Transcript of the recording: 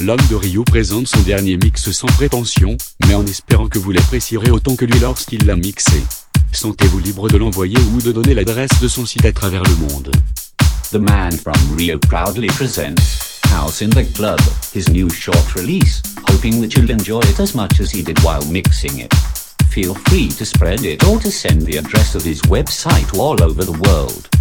l'homme de Rio présente son dernier mix sans prétention, mais en espérant que vous l'apprécierez autant que lui lorsqu'il l'a mixé. Sentez-vous libre de l'envoyer ou de donner l'adresse de son site à travers le monde. The man from Rio proudly presents House in the Club, his new short release, hoping that you'll enjoy it as much as he did while mixing it. Feel free to spread it or to send the address of his website all over the world.